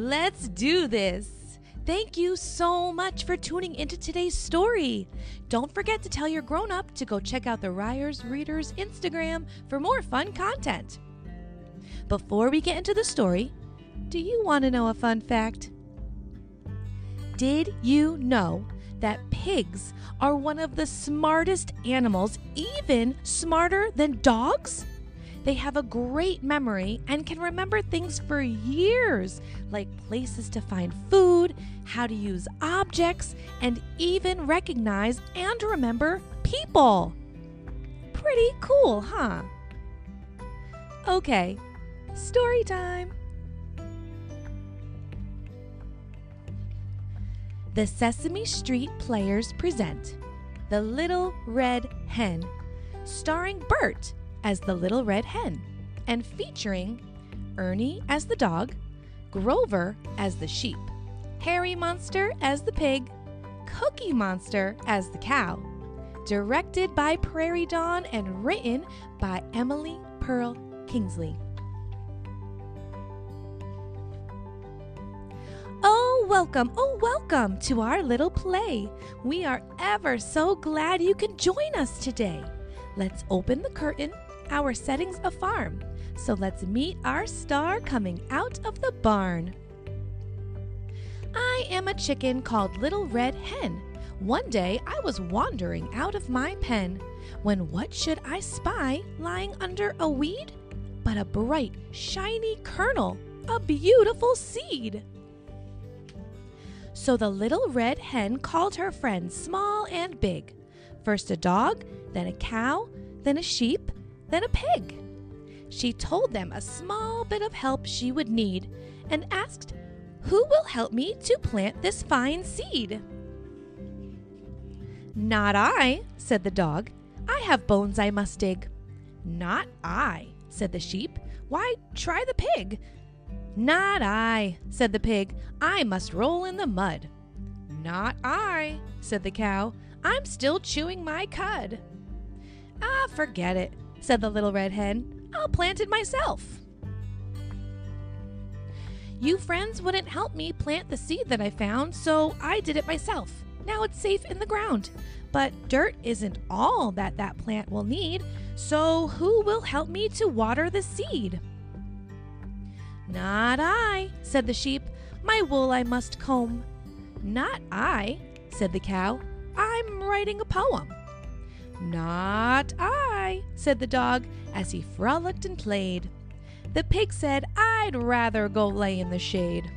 Let's do this. Thank you so much for tuning into today's story. Don't forget to tell your grown up to go check out the Ryers Readers Instagram for more fun content. Before we get into the story, do you want to know a fun fact? Did you know that pigs are one of the smartest animals, even smarter than dogs? They have a great memory and can remember things for years, like places to find food, how to use objects, and even recognize and remember people. Pretty cool, huh? Okay, story time. The Sesame Street Players present The Little Red Hen, starring Bert as the Little Red Hen and featuring Ernie as the dog, Grover as the sheep, Herry Monster as the pig, Cookie Monster as the cow. Directed by Prairie Dawn and written by Emily Perl Kingsley. Oh, welcome, oh, welcome to our little play. We are ever so glad you can join us today. Let's open the curtain. Our setting's a farm, so let's meet our star coming out of the barn. I am a chicken called Little Red Hen. One day I was wandering out of my pen when what should I spy lying under a weed? But a bright, shiny kernel, a beautiful seed. So the little red hen called her friends small and big. First a dog, then a cow, then a sheep, then a pig. She told them a small bit of help she would need and asked, Who will help me to plant this fine seed? Not I, said the dog. I have bones I must dig. Not I, said the sheep. Why, try the pig. Not I, said the pig. I must roll in the mud. Not I, said the cow. I'm still chewing my cud. Ah, forget it, said the little red hen. I'll plant it myself. You friends wouldn't help me plant the seed that I found, so I did it myself. Now it's safe in the ground. But dirt isn't all that that plant will need, so who will help me to water the seed? Not I, said the sheep. My wool I must comb. Not I, said the cow. I'm writing a poem. Not I, said the dog as he frolicked and played. The pig said, I'd rather go lay in the shade.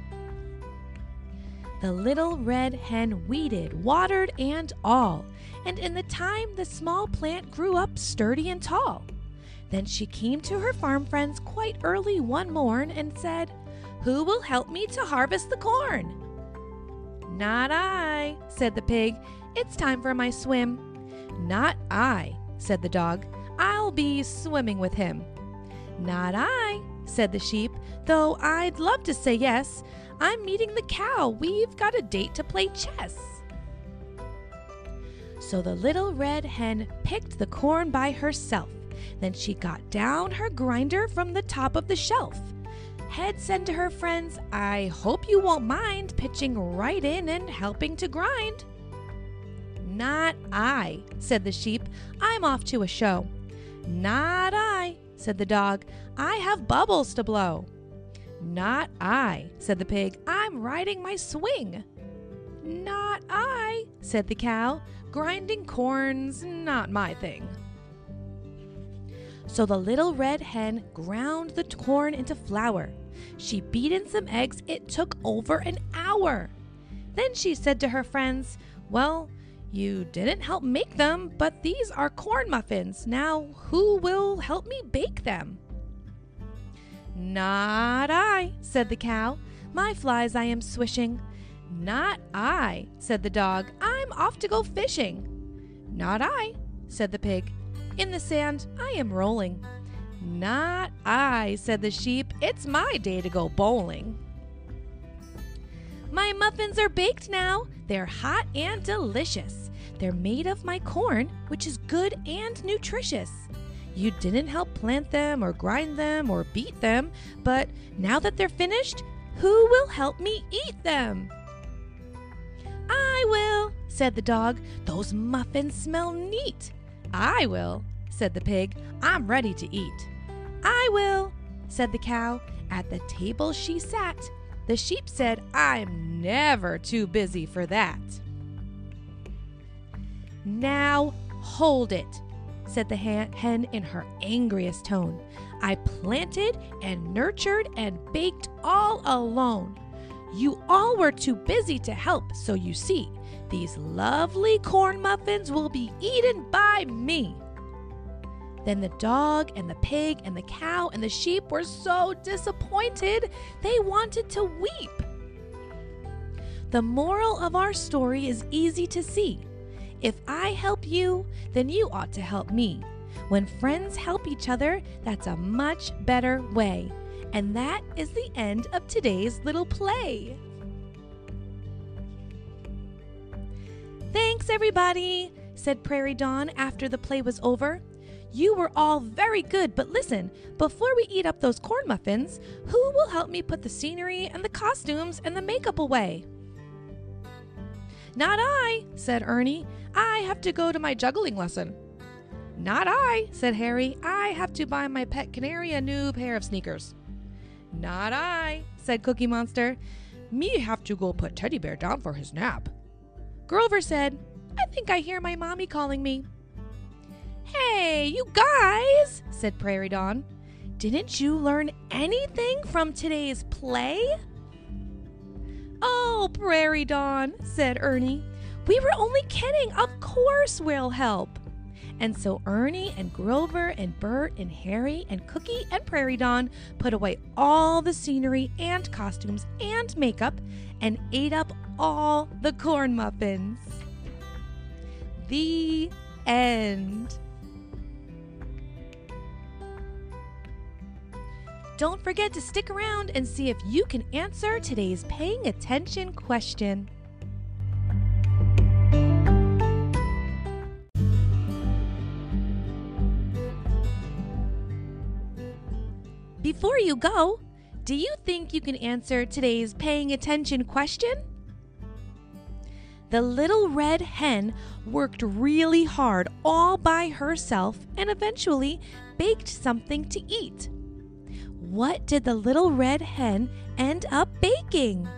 The little red hen weeded, watered, and all, and in the time the small plant grew up sturdy and tall. Then she came to her farm friends quite early one morn and said, Who will help me to harvest the corn? Not I, said the pig. It's time for my swim. Not I, said the dog. I'll be swimming with him. Not I, said the sheep, though I'd love to say yes. I'm meeting the cow. We've got a date to play chess. So the little red hen picked the corn by herself. Then she got down her grinder from the top of the shelf. Head said to her friends, I hope you won't mind pitching right in and helping to grind. Not I, said the sheep. I'm off to a show. Not I, said the dog. I have bubbles to blow. Not I, said the pig. I'm riding my swing. Not I, said the cow. Grinding corn's not my thing. So the little red hen ground the corn into flour. She beat in some eggs. It took over an hour. Then she said to her friends, Well, you didn't help make them, but these are corn muffins. Now, who will help me bake them? Not I, said the cow. My flies I am swishing. Not I, said the dog. I'm off to go fishing. Not I, said the pig. In the sand I am rolling. Not I, said the sheep. It's my day to go bowling. My muffins are baked now. They're hot and delicious. They're made of my corn, which is good and nutritious. You didn't help plant them or grind them or beat them, but now that they're finished, Who will help me eat them? I will, said the dog. Those muffins smell neat. I will, said the pig. I'm ready to eat. I will, said the cow. At the table she sat. The sheep said, I'm never too busy for that. Now hold it, said the hen in her angriest tone. I planted and nurtured and baked all alone. You all were too busy to help, so you see, these lovely corn muffins will be eaten by me. Then the dog and the pig and the cow and the sheep were so disappointed they wanted to weep. The moral of our story is easy to see. If I help you, then you ought to help me. When friends help each other, that's a much better way. And that is the end of today's little play. Thanks, everybody, said Prairie Dawn after the play was over. You were all very good, but listen, before we eat up those corn muffins, who will help me put the scenery and the costumes and the makeup away? Not I, said Ernie. I have to go to my juggling lesson. Not I, said Herry. I have to buy my pet canary a new pair of sneakers. Not I, said Cookie Monster. Me have to go put Teddy Bear down for his nap. Grover said, I think I hear my mommy calling me. Hey, you guys, said Prairie Dawn. Didn't you learn anything from today's play? Oh, Prairie Dawn, said Ernie. We were only kidding. Of course we'll help. And so Ernie and Grover and Bert and Herry and Cookie and Prairie Dawn put away all the scenery and costumes and makeup and ate up all the corn muffins. The end. Don't forget to stick around and see if you can answer today's paying attention question. Before you go, do you think you can answer today's paying attention question? The little red hen worked really hard all by herself and eventually baked something to eat. What did the little red hen end up baking?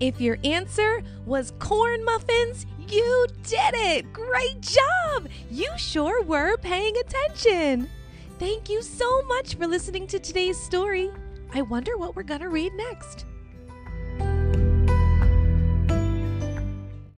If your answer was corn muffins, you did it! Great job! You sure were paying attention. Thank you so much for listening to today's story. I wonder what we're going to read next.